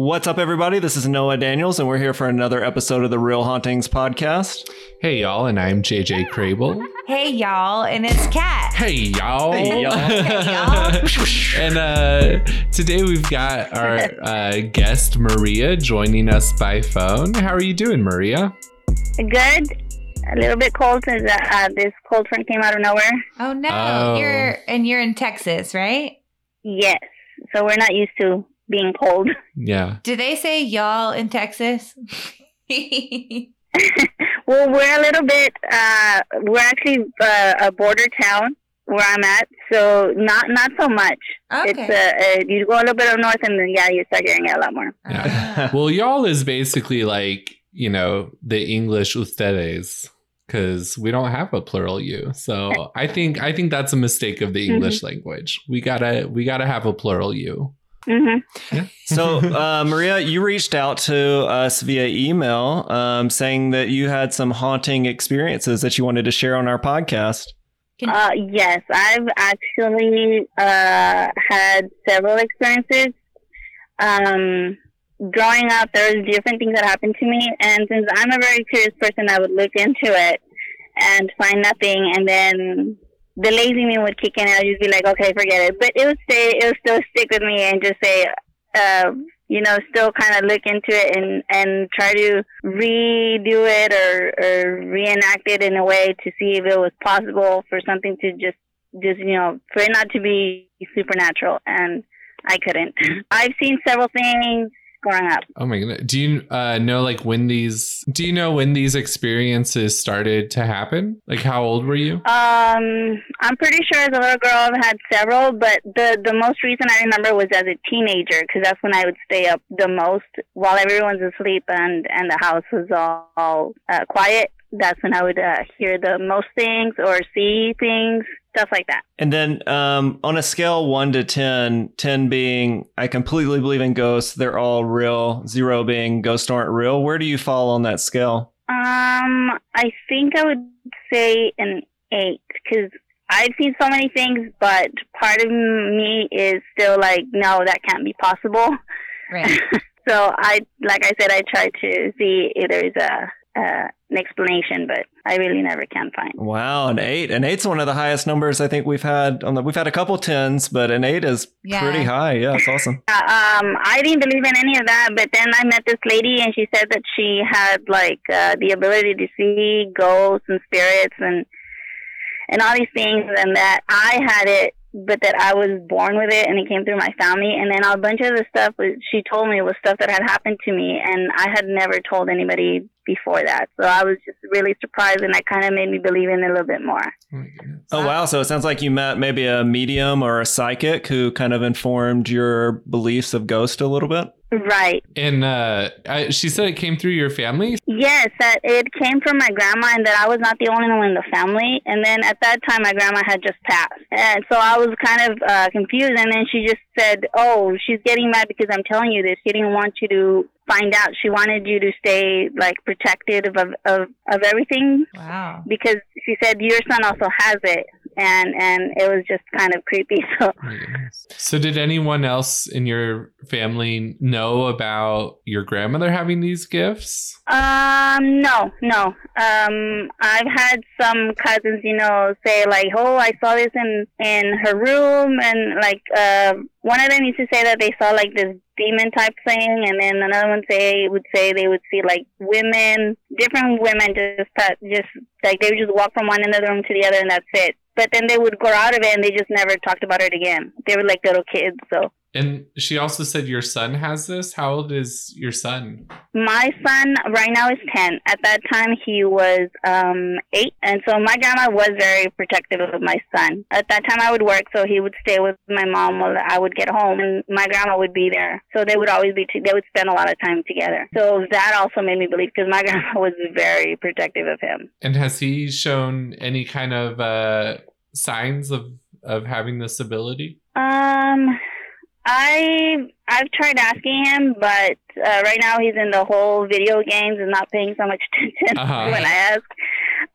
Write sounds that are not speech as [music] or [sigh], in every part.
What's up, everybody? This is Noah Daniels, and we're here for another episode of the Real Hauntings podcast. Hey, y'all, and I'm JJ Crable. Hey, y'all, and it's Cat. Hey, y'all. Hey, y'all. and uh, today we've got our uh, guest, Maria, joining us by phone. How are you doing, Maria? Good. A little bit cold since uh, uh, this cold front came out of nowhere. Oh no, Oh. you're and you're in Texas, right? Yes. So we're not used to being cold. [laughs] Yeah. Do they say y'all in Texas? [laughs] well, we're a little bit. Uh, we're actually uh, a border town where I'm at, so not not so much. It's okay. uh, uh, you go a little bit up north, and then yeah, you start hearing it a lot more. Yeah. [laughs] well, y'all is basically like, you know, the English ustedes. Because we don't have a plural you, so I think I think that's a mistake of the English language. We gotta we gotta have a plural you. hmm So, uh, Maria, you reached out to us via email um, saying that you had some haunting experiences that you wanted to share on our podcast. Uh, yes, I've actually uh, had several experiences. Um, growing up, there was different things that happened to me, and since I'm a very curious person, I would look into it and find nothing, and then the lazy me would kick in, and I'd just be like, okay, forget it. But it would stay, it would still stick with me, and just say, uh, you know, still kind of look into it and and try to redo it or or reenact it in a way to see if it was possible for something to just just you know for it not to be supernatural and I couldn't. I've seen several things growing up. Oh my goodness. Do you uh, know like when these do you know when these experiences started to happen? Like how old were you? Um, I'm pretty sure as a little girl I've had several, but the the most recent I remember was as a teenager because that's when I would stay up the most while everyone's asleep and and the house was all, all uh, quiet. That's when I would uh, hear the most things or see things, stuff like that. And then um, on a scale 1 to 10, 10 being I completely believe in ghosts, they're all real, 0 being ghosts aren't real, where do you fall on that scale? Um, I think I would say an eight because I've seen so many things, but part of me is still like, no, that can't be possible. right. [laughs] So I, like I said, I try to see if there's a, uh, an explanation, but I really never can find. Wow, an 8. An eight's one of the highest numbers I think we've had on the we've had a couple 10s, but an 8 is Yeah. pretty high. Yeah, it's awesome. [laughs] Uh, um, I didn't believe in any of that, but then I met this lady, and she said that she had like uh, the ability to see ghosts and spirits and and all these things, and that I had it, but that I was born with it, and it came through my family. And then a bunch of the stuff was, she told me was stuff that had happened to me, and I had never told anybody before that. So I was just really surprised, and that kind of made me believe in it a little bit more. Oh. Oh wow! So it sounds like you met maybe a medium or a psychic who kind of informed your beliefs of ghost a little bit. Right. And uh, I, she said it came through your family. Yes, that it came from my grandma, and that I was not the only one in the family. And then at that time, my grandma had just passed, and so I was kind of uh, confused. And then she just said, "Oh, she's getting mad because I'm telling you this. She didn't want you to find out. She wanted you to stay like protected of of, of everything Wow. because she said your son also has it, and and it was just kind of creepy. [laughs] So So, did anyone else in your family know about your grandmother having these gifts? Um, no, no. Um, I've had some cousins, you know, say like, "Oh, I saw this in in her room," and like, uh, one of them used to say that they saw like this demon type thing, and then another one say would say they would see like women, different women, just that- just like they would just walk from one end of the room to the other, and that's it. But then they would grow out of it, and they just never talked about it again. They were like little kids, so. And she also said your son has this. How old is your son? My son right now is 10. At that time, he was um, 8. And so my grandma was very protective of my son. At that time, I would work, so he would stay with my mom while I would get home, and my grandma would be there. So they would always be, t- they would spend a lot of time together. So that also made me believe, because my [laughs] grandma was very protective of him. And has he shown any kind of uh, signs of of having this ability? Um, I I've tried asking him, but uh, right now he's in the whole video games and not paying so much [laughs] attention Uh-huh. when I ask.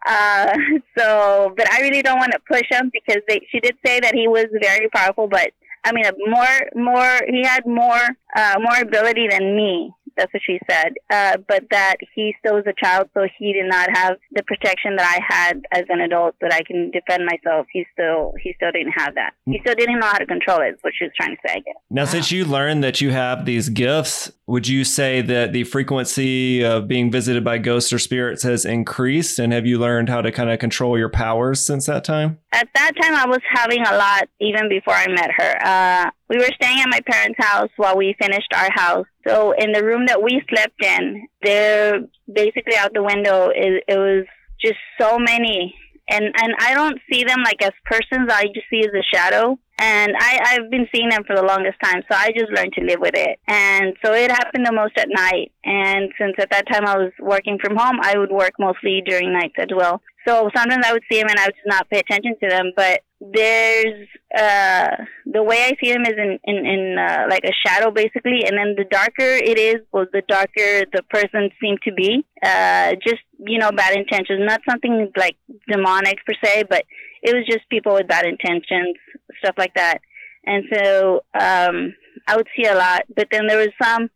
Uh, so, but I really don't want to push him because they, she did say that he was very powerful, but I mean, more more he had more uh, more ability than me. That's what she said. Uh, but that he still was a child, so he did not have the protection that I had as an adult that I can defend myself. He still he still didn't have that. He still didn't know how to control it. Is what she was trying to say. I guess. Now, since you learned that you have these gifts, would you say that the frequency of being visited by ghosts or spirits has increased? And have you learned how to kind of control your powers since that time? At that time, I was having a lot even before I met her. Uh, we were staying at my parents' house while we finished our house. So in the room that we slept in, there basically out the window, it, it was just so many. And and I don't see them like as persons. I just see as a shadow. And I, I've been seeing them for the longest time, so I just learned to live with it. And so it happened the most at night. And since at that time I was working from home, I would work mostly during nights as well. So sometimes I would see them and I would just not pay attention to them. But there's uh, the way I see them is in in, in uh, like a shadow basically, and then the darker it is, well, the darker the person seemed to be. Uh, just you know, bad intentions, not something like demonic per se, but it was just people with bad intentions, stuff like that. And so um, I would see a lot, but then there was some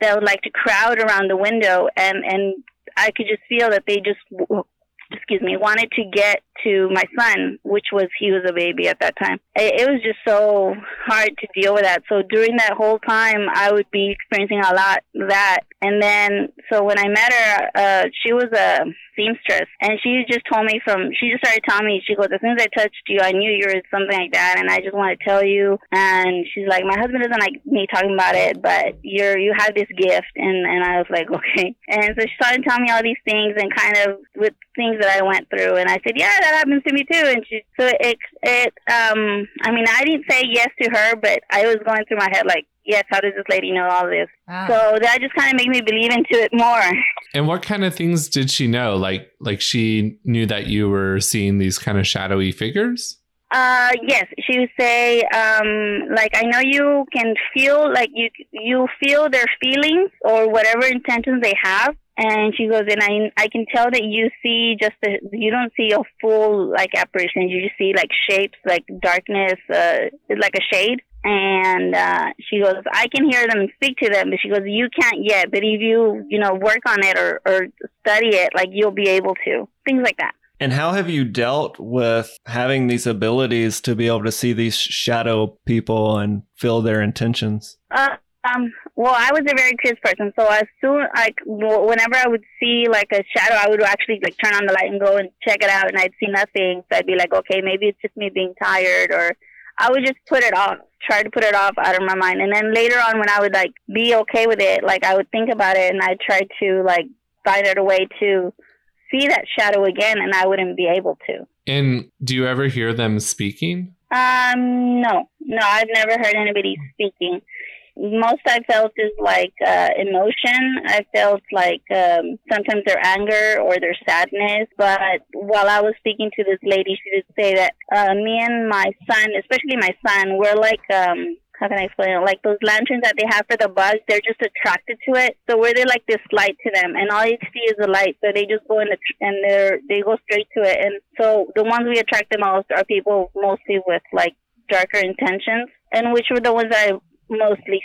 that would like to crowd around the window, and and I could just feel that they just excuse me, wanted to get to my son, which was he was a baby at that time. It, it was just so hard to deal with that. So during that whole time, I would be experiencing a lot that. And then, so when I met her, uh, she was a seamstress, and she just told me from she just started telling me she goes, as soon as I touched you, I knew you were something like that, and I just want to tell you. And she's like, my husband doesn't like me talking about it, but you're you have this gift, and and I was like, [laughs] okay. And so she started telling me all these things, and kind of with things that I went through, and I said, yeah, that happens to me too. And she, so it it um, I mean, I didn't say yes to her, but I was going through my head like. Yes, how does this lady know all this? Wow. So that just kind of made me believe into it more. And what kind of things did she know? Like like she knew that you were seeing these kind of shadowy figures? Uh, yes, she would say, um, like I know you can feel like you you feel their feelings or whatever intentions they have, and she goes, and I I can tell that you see just the you don't see a full like apparition, you just see like shapes, like darkness, uh, like a shade. And uh, she goes, I can hear them speak to them, but she goes, you can't yet. But if you, you know, work on it or, or study it, like you'll be able to. Things like that. And how have you dealt with having these abilities to be able to see these shadow people and feel their intentions? Uh, um, well, I was a very curious person, so as soon like whenever I would see like a shadow, I would actually like turn on the light and go and check it out, and I'd see nothing. So I'd be like, okay, maybe it's just me being tired, or I would just put it off, try to put it off out of my mind, and then later on when I would like be okay with it, like I would think about it, and I'd try to like find out a way to see that shadow again, and I wouldn't be able to. And do you ever hear them speaking? Um, no, no, I've never heard anybody speaking. Most I felt is like uh, emotion. I felt like um, sometimes their anger or their sadness. But while I was speaking to this lady, she did say that uh, me and my son, especially my son, we're like um, how can I explain it? Like those lanterns that they have for the bugs, they're just attracted to it. So where they like this light to them, and all you see is the light, so they just go in the, tr- and they're they go straight to it. And so the ones we attract the most are people mostly with like darker intentions, and which were the ones I mostly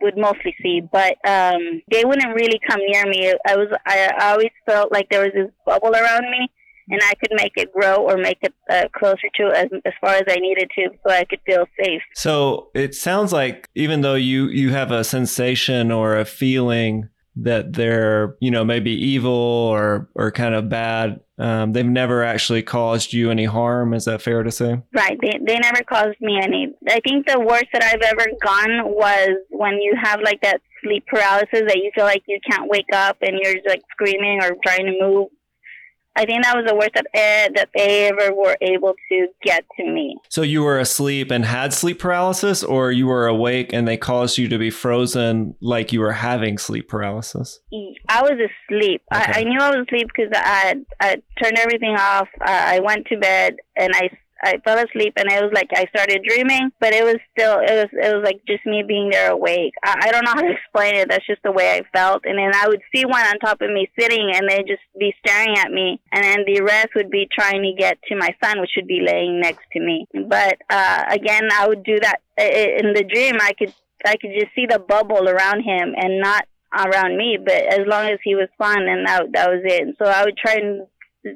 would mostly see, but um, they wouldn't really come near me. I was I, always felt like there was this bubble around me, and I could make it grow or make it uh, closer to as as far as I needed to, so I could feel safe. So it sounds like even though you you have a sensation or a feeling that they're you know maybe evil or or kind of bad. Um, they've never actually caused you any harm. Is that fair to say? Right. They, they never caused me any. I think the worst that i've ever gone was when you have like that sleep paralysis that you feel like you can't wake up and you're like screaming or trying to move I think that was the worst that that they ever were able to get to me. So you were asleep and had sleep paralysis, or you were awake and they caused you to be frozen like you were having sleep paralysis? I was asleep. Okay. I, I, knew I was asleep because I I turned everything off. I went to bed and I I fell asleep and it was like I started dreaming, but it was still it was it was like just me being there awake. I, I don't know how to [laughs] explain it. That's just the way I felt. And then I would see one on top of me sitting, and they'd just be staring at me, and then the rest would be trying to get to my son, which would be laying next to me. But uh, again, I would do that in the dream. I could I could just see the bubble around him and not around me. But as long as he was fine, and that that was it. And so I would try and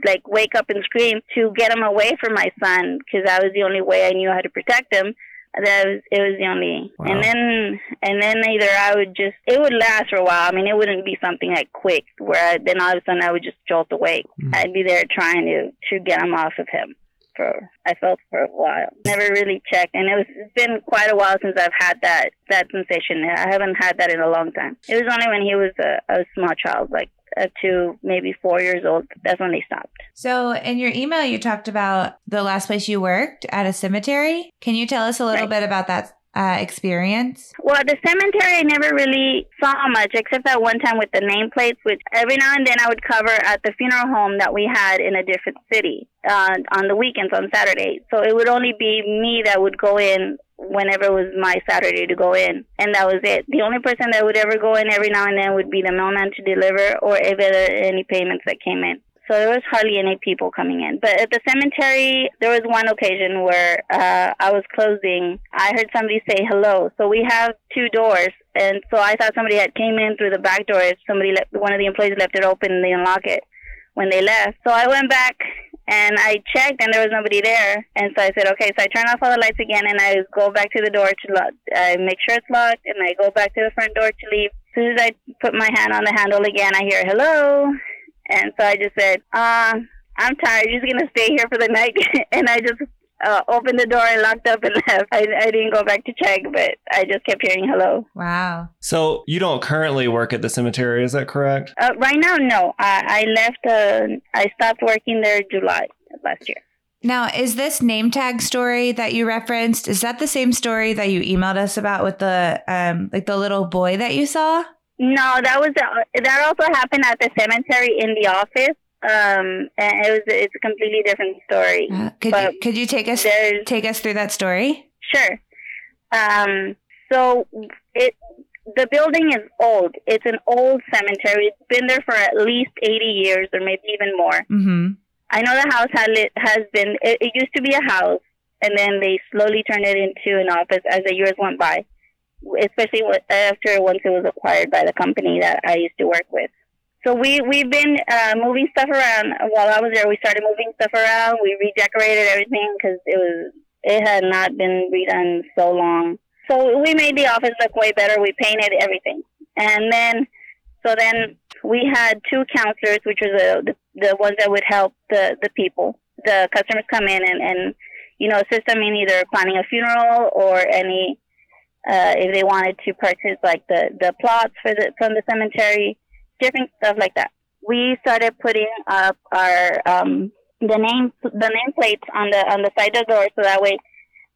like wake up and scream to get him away from my son because that was the only way I knew how to protect him. That was it was the only, wow. and then and then either I would just it would last for a while. I mean, it wouldn't be something like quick where I, then all of a sudden I would just jolt awake. Mm-hmm. I'd be there trying to to get him off of him. For I felt for a while. Never really checked, and it was it's been quite a while since I've had that that sensation. I haven't had that in a long time. It was only when he was a, a small child, like uh, to maybe four years old. That's when they stopped. So, in your email, you talked about the last place you worked at a cemetery. Can you tell us a little right. bit about that uh, experience? Well, the cemetery I never really saw much, except that one time with the nameplates, which every now and then I would cover at the funeral home that we had in a different city uh, on the weekends on Saturday. So it would only be me that would go in whenever it was my Saturday to go in. And that was it. The only person that would ever go in every now and then would be the mailman to deliver or if there any payments that came in. So there was hardly any people coming in. But at the cemetery, there was one occasion where uh, I was closing. I heard somebody say hello. So we have two doors. And so I thought somebody had came in through the back door. Somebody, left, one of the employees left it open and they unlock it when they left. So I went back and I checked and there was nobody there. And so I said, okay, so I turn off all the lights again and I go back to the door to lock. I make sure it's locked and I go back to the front door to leave. As soon as I put my hand on the handle again, I hear hello. And so I just said, uh, I'm tired. You're just to stay here for the night. [laughs] and I just uh, opened the door and locked up and [laughs] left. I, I didn't go back to check, but I just kept hearing hello. Wow. So you don't currently work at the cemetery, is that correct? Uh, right now, no. I, I left, uh, I stopped working there July last year. Now, is this name tag story that you referenced? Is that the same story that you emailed us about with the um like the little boy that you saw? No, that was uh, that also happened at the cemetery in the office um and it was it's a completely different story uh, could you could you take us take us through that story? Sure. Um so it the building is old. It's an old cemetery. It's been there for at least 80 years or maybe even more. Mm-hmm. i know the house had it has been it, it used to be a house and then they slowly turned it into an office as the years went by especially after once it was acquired by the company that i used to work with so we we've been uh, moving stuff around while I was there. We started moving stuff around. We redecorated everything because it was it had not been redone so long. So we made the office look way better. We painted everything, and then so then we had two counselors, which were the the, the ones that would help the the people. The customers come in and and you know assist them in either planning a funeral or any uh, if they wanted to purchase like the the plots for the from the cemetery different stuff like that. We started putting up our um, the name the nameplates on the on the side of the door, so that way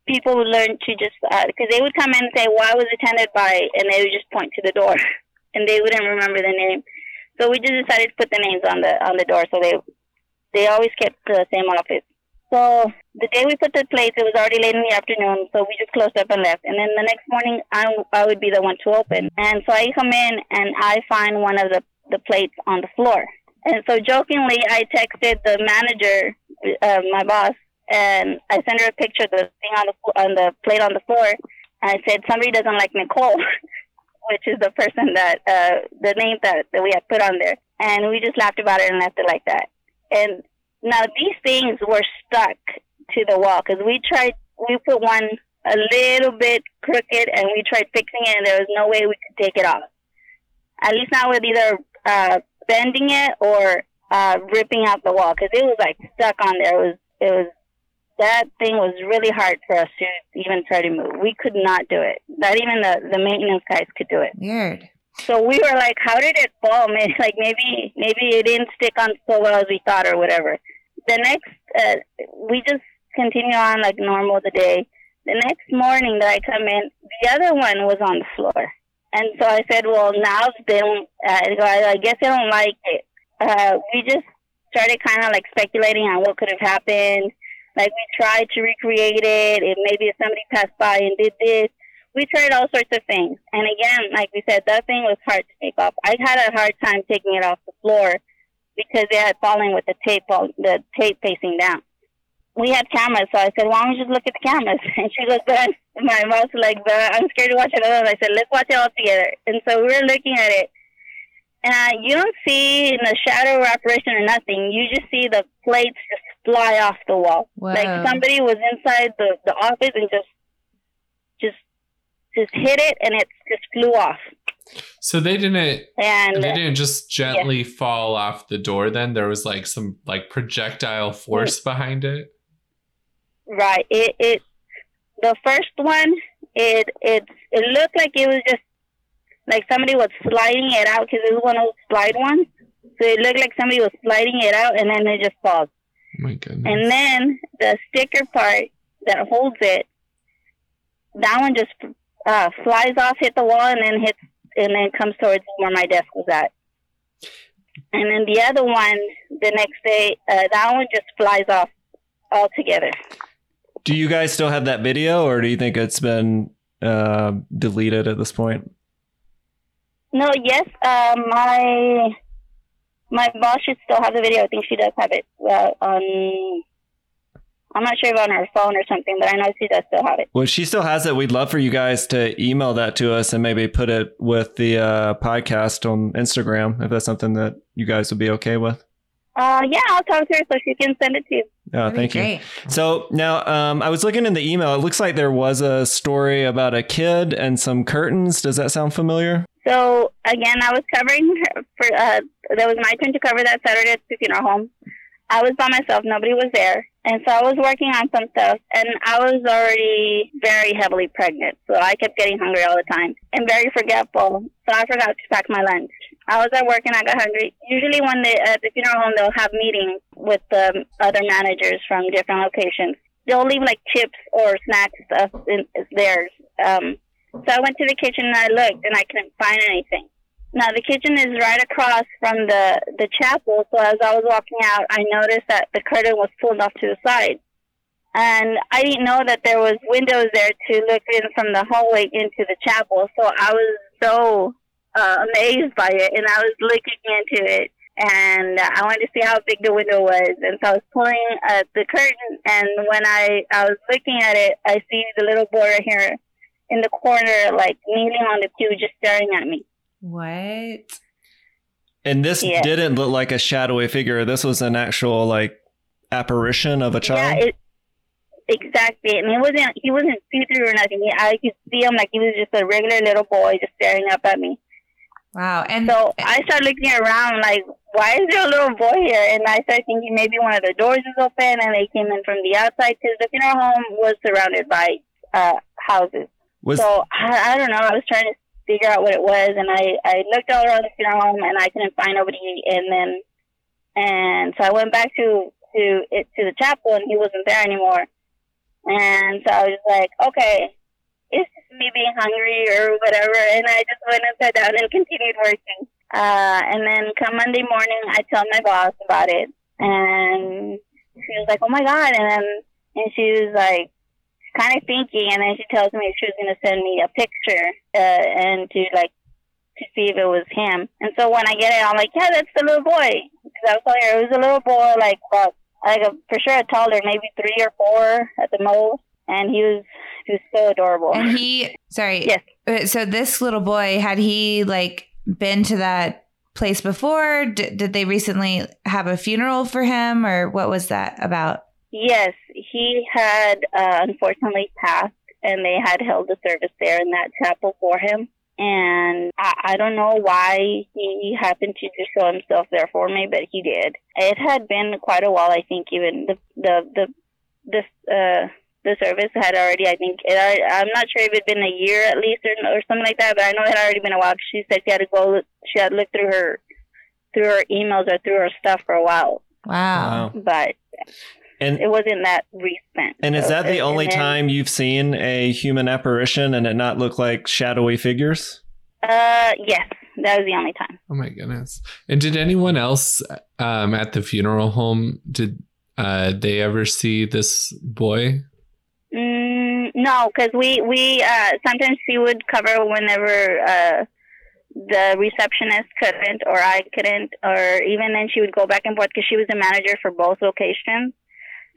people would learn to just because uh, they would come in and say, "Why was attended by?" and they would just point to the door, [laughs] and they wouldn't remember the name. So we just decided to put the names on the on the door, so they they always kept the same office. So the day we put the plates, it was already late in the afternoon, so we just closed up and left. And then the next morning, I, I would be the one to open. And so I come in and I find one of the, the plates on the floor. And so jokingly, I texted the manager, uh, my boss, and I sent her a picture of the thing on the on the plate on the floor. And I said somebody doesn't like Nicole, [laughs] which is the person that uh, the name that, that we had put on there. And we just laughed about it and left it like that. And now these things were stuck to the wall because we tried. We put one a little bit crooked and we tried fixing it, and there was no way we could take it off. At least not with either uh, bending it or uh, ripping out the wall because it was like stuck on there. It was it was that thing was really hard for us to even try to move. We could not do it. Not even the the maintenance guys could do it. Weird. So we were like, how did it fall? [laughs] Maybe like maybe maybe it didn't stick on so well as we thought or whatever. The next uh, we just continue on like normal the day. The next morning that I come in, the other one was on the floor. And so I said, well, now they don't, uh, I guess they don't like it. Uh, we just started kind of like speculating on what could have happened. Like we tried to recreate it. If maybe if somebody passed by and did this, we tried all sorts of things. And again, like we said, that thing was hard to take off. I had a hard time taking it off the floor because it had fallen with the tape, on the tape facing down we had cameras, so I said, "Why don't we just look at the cameras?" [laughs] And she goes, "But I'm, my mom's like, but I'm scared to watch it alone." I said, "Let's watch it all together." And so we were looking at it, and uh, you don't see in the shadow or apparition or nothing. You just see the plates just fly off the wall, Wow. like somebody was inside the the office and just just just hit it, and it just flew off. So they didn't And they didn't just gently fall off the door then there was like some like projectile force behind it. Right. It it the first one it it it looked like it was just like somebody was sliding it out because it was one of those slide ones. So it looked like somebody was sliding it out and then it just falls. Oh my goodness. And then the sticker part that holds it, that one just uh, flies off, hit the wall, and then hits and then comes towards where my desk was at. And then the other one, the next day, uh, that one just flies off altogether. Do you guys still have that video, or do you think it's been uh, deleted at this point? No, yes, uh, my my boss should still have the video. I think she does have it uh, on. I'm not sure if on her phone or something, but I know she does still have it. Well, she still has it. We'd love for you guys to email that to us and maybe put it with the uh, podcast on Instagram if that's something that you guys would be okay with. Uh, yeah, I'll talk to her so she can send it to you. Uh, That'd thank you. So now um, I was looking in the email. It looks like there was a story about a kid and some curtains. Does that sound familiar? So again, I was covering for. Uh, that was my turn to cover that Saturday at the funeral home. I was by myself; nobody was there, and so I was working on some stuff. And I was already very heavily pregnant, so I kept getting hungry all the time and very forgetful. So I forgot to pack my lunch. I was at work and I got hungry. Usually, when they at the funeral home, they'll have meetings with the other managers from different locations. They'll leave like chips or snacks stuff in theirs. Um, so I went to the kitchen and I looked and I couldn't find anything. Now the kitchen is right across from the the chapel, so as I was walking out, I noticed that the curtain was pulled off to the side, and I didn't know that there was windows there to look in from the hallway into the chapel. So I was so uh, amazed by it, and I was looking into it, and I wanted to see how big the window was, and so I was pulling uh, the curtain, and when I I was looking at it, I see the little boy right here in the corner, like kneeling on the pew, just staring at me. What? And this Yeah. didn't look like a shadowy figure. This was an actual like apparition of a child. Yeah, it, exactly. And he wasn't he wasn't see through or nothing. He, I could see him like he was just a regular little boy just staring up at me. Wow. And So I started looking around like, why is there a little boy here? And I started thinking maybe one of the doors is open and they came in from the outside because the funeral home was surrounded by uh, houses. was So I, I don't know. I was trying to figure out what it was, and I I looked all around the funeral home, and I couldn't find nobody. And then, and so I went back to to it to the chapel, and he wasn't there anymore. And so I was like, okay, it's just me being hungry or whatever. And I just went and sat down and continued working. Uh, and then come Monday morning, I tell my boss about it, and she was like, "Oh my god!" And then and she was like, kind of thinking, and then she tells me she was going to send me a picture uh, and to like to see if it was him. And so when I get it, I'm like, "Yeah, that's the little boy." Because I was telling her it was a little boy, like about like a, for sure a taller, maybe three or four at the most, and he was he was so adorable. And he, sorry. Yes. Uh, So this little boy, had he like been to that place before? D- did they recently have a funeral for him or what was that about? Yes, he had uh, unfortunately passed, and they had held a service there in that chapel for him. And I, I don't know why he happened to just show himself there for me, but he did. It had been quite a while, I think. Even the the the this uh the service had already, I think, it, I, I'm not sure if it'd been a year at least or, or something like that, but I know it had already been a while. She said she had to go, look, she had looked through her through her emails or through her stuff for a while, Wow. Wow. but And it wasn't that recent. and is that the only then- time you've seen a human apparition and it not look like shadowy figures? Uh, yes, that was the only time. Oh my goodness. And did anyone else um, at the funeral home did uh, they ever see this boy? Mm, no, because we we uh sometimes she would cover whenever uh the receptionist couldn't or I couldn't or even then she would go back and forth because she was the manager for both locations.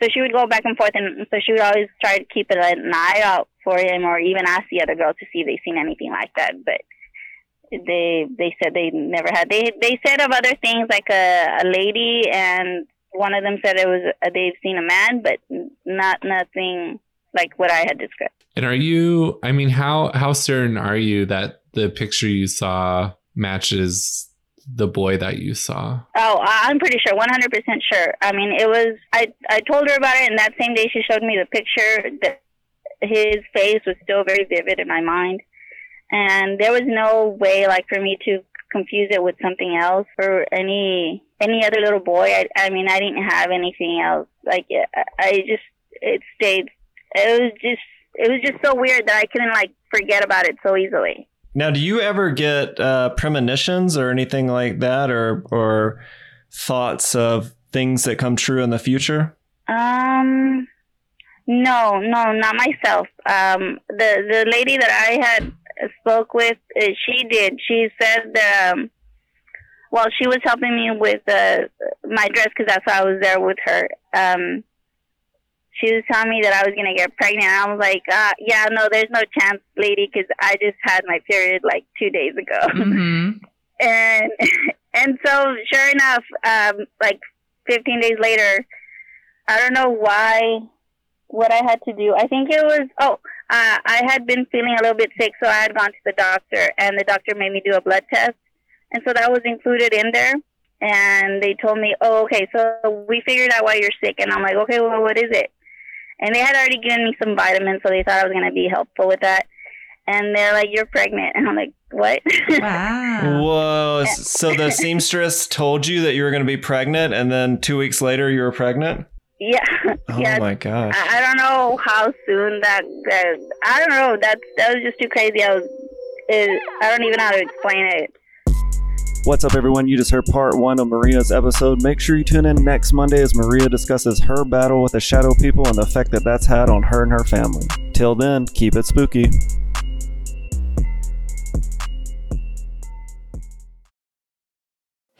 So she would go back and forth, and so she would always try to keep an eye out for him, or even ask the other girls to see if they seen anything like that. But they they said they never had. They they said of other things like a, a lady, and one of them said it was uh, they've seen a man, but not nothing like what I had described. And are you I mean how how certain are you that the picture you saw matches the boy that you saw? Oh, I'm pretty sure, 100% sure. I mean, it was, I, I told her about it, and that same day she showed me the picture. That his face was still very vivid in my mind. And there was no way, like, for me to confuse it with something else for any any other little boy. I, I mean, I didn't have anything else. Like, I, I just, it stayed, it was just, it was just so weird that I couldn't, like, forget about it so easily. Now, do you ever get uh, premonitions or anything like that, or or thoughts of things that come true in the future? Um, no, no, not myself. Um, the the lady that I had spoke with, uh, she did. She said that. Um, well, she was helping me with uh, my dress because that's why I was there with her. Um, she was telling me that I was gonna get pregnant. I was like, uh, yeah, no, there's no chance, lady, because I just had my period like two days ago. [laughs] Hmm and [laughs] and so sure enough um like 15 days later i don't know why what i had to do. I think it was oh uh, i had been feeling a little bit sick so i had gone to the doctor and the doctor made me do a blood test. And so that was included in there. And they told me oh okay so we figured out why you're sick. And i'm like okay well what is it and they had already given me some vitamins so they thought i was going to be helpful with that and they're like you're pregnant [laughs] and i'm like what [laughs] Wow. Whoa! So the [laughs] seamstress told you that you were going to be pregnant, and then two weeks later you were pregnant. yeah Oh yeah my gosh! I, I don't know how soon that, that I don't know that that was just too crazy. I was it, I don't even know how to explain it. What's up, everyone? You just heard part one of Maria's episode. Make sure you tune in next Monday as Maria discusses her battle with the shadow people and the effect that that's had on her and her family. Till then, keep it spooky.